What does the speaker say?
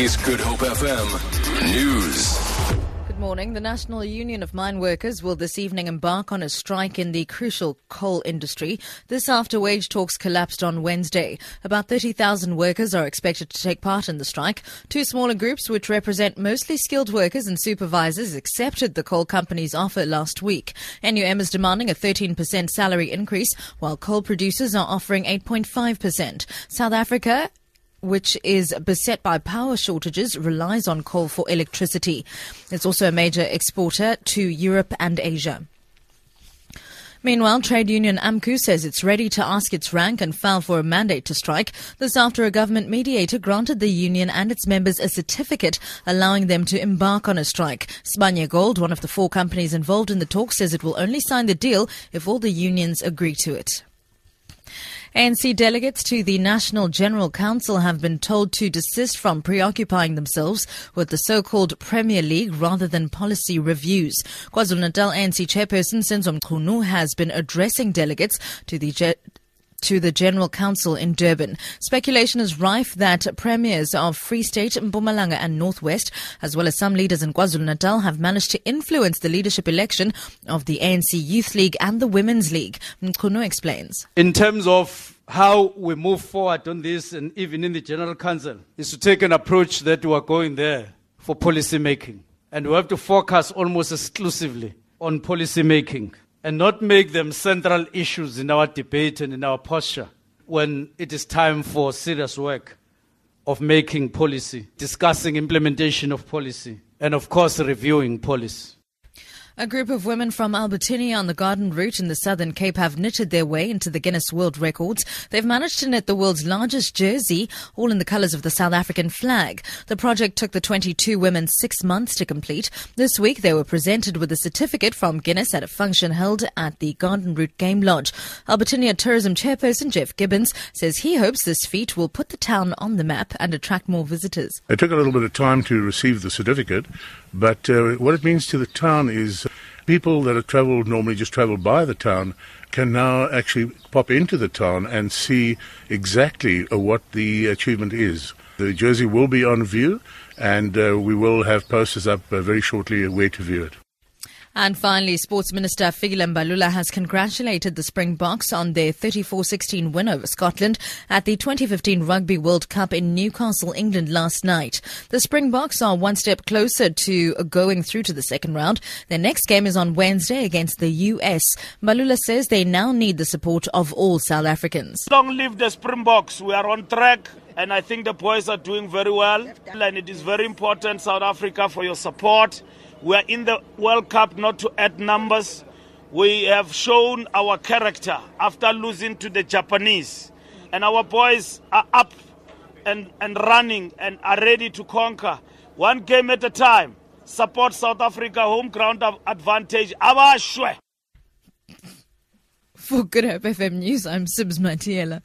is Good Hope FM News. Good morning. The National Union of Mine Workers will this evening embark on a strike in the crucial coal industry. This after wage talks collapsed on Wednesday. About 30,000 workers are expected to take part in the strike. Two smaller groups, which represent mostly skilled workers and supervisors, accepted the coal company's offer last week. NUM is demanding a 13% salary increase, while coal producers are offering 8.5%. South Africa which is beset by power shortages, relies on coal for electricity. It's also a major exporter to Europe and Asia. Meanwhile, trade union AMCU says it's ready to ask its rank and file for a mandate to strike. This after a government mediator granted the union and its members a certificate allowing them to embark on a strike. Sibanye Gold, one of the four companies involved in the talk, says it will only sign the deal if all the unions agree to it. ANC delegates to the National General Council have been told to desist from preoccupying themselves with the so-called Premier League rather than policy reviews. KwaZulu-Natal ANC chairperson Senzo Mchunu has been addressing delegates to the to the General Council in Durban. Speculation is rife that premiers of Free State, Mpumalanga and Northwest, as well as some leaders in KwaZulu-Natal, have managed to influence the leadership election of the ANC Youth League and the Women's League. Mchunu explains. In terms of how we move forward on this and even in the General Council is to take an approach that we are going there for policy making. And we have to focus almost exclusively on policy making and not make them central issues in our debate and in our posture when it is time for serious work of making policy, discussing implementation of policy, and of course, reviewing policy. A group of women from Albertinia on the Garden Route in the Southern Cape have knitted their way into the Guinness World Records. They've managed to knit the world's largest jersey, all in the colours of the South African flag. The project took the 22 women six months to complete. This week, they were presented with a certificate from Guinness at a function held at the Garden Route Game Lodge. Albertinia Tourism Chairperson Jeff Gibbons says he hopes this feat will put the town on the map and attract more visitors. It took a little bit of time to receive the certificate, but uh, what it means to the town is people that have travelled normally just travel by the town can now actually pop into the town and see exactly uh, what the achievement is. The jersey will be on view, and uh, we will have posters up uh, very shortly where to view it. And finally, Sports Minister Fikile Mbalula has congratulated the Springboks on their 34-16 win over Scotland at the 2015 Rugby World Cup in Newcastle, England last night. The Springboks are one step closer to going through to the second round. Their next game is on Wednesday against the US. Mbalula says they now need the support of all South Africans. Long live the Springboks. We are on track and I think the boys are doing very well. And it is very important, South Africa, for your support. We are in the World Cup not to add numbers. We have shown our character after losing to the Japanese. And our boys are up and, and running and are ready to conquer. One game at a time. Support South Africa home ground advantage. Abashwe. For Good Hope FM News, I'm Sibs Matiela.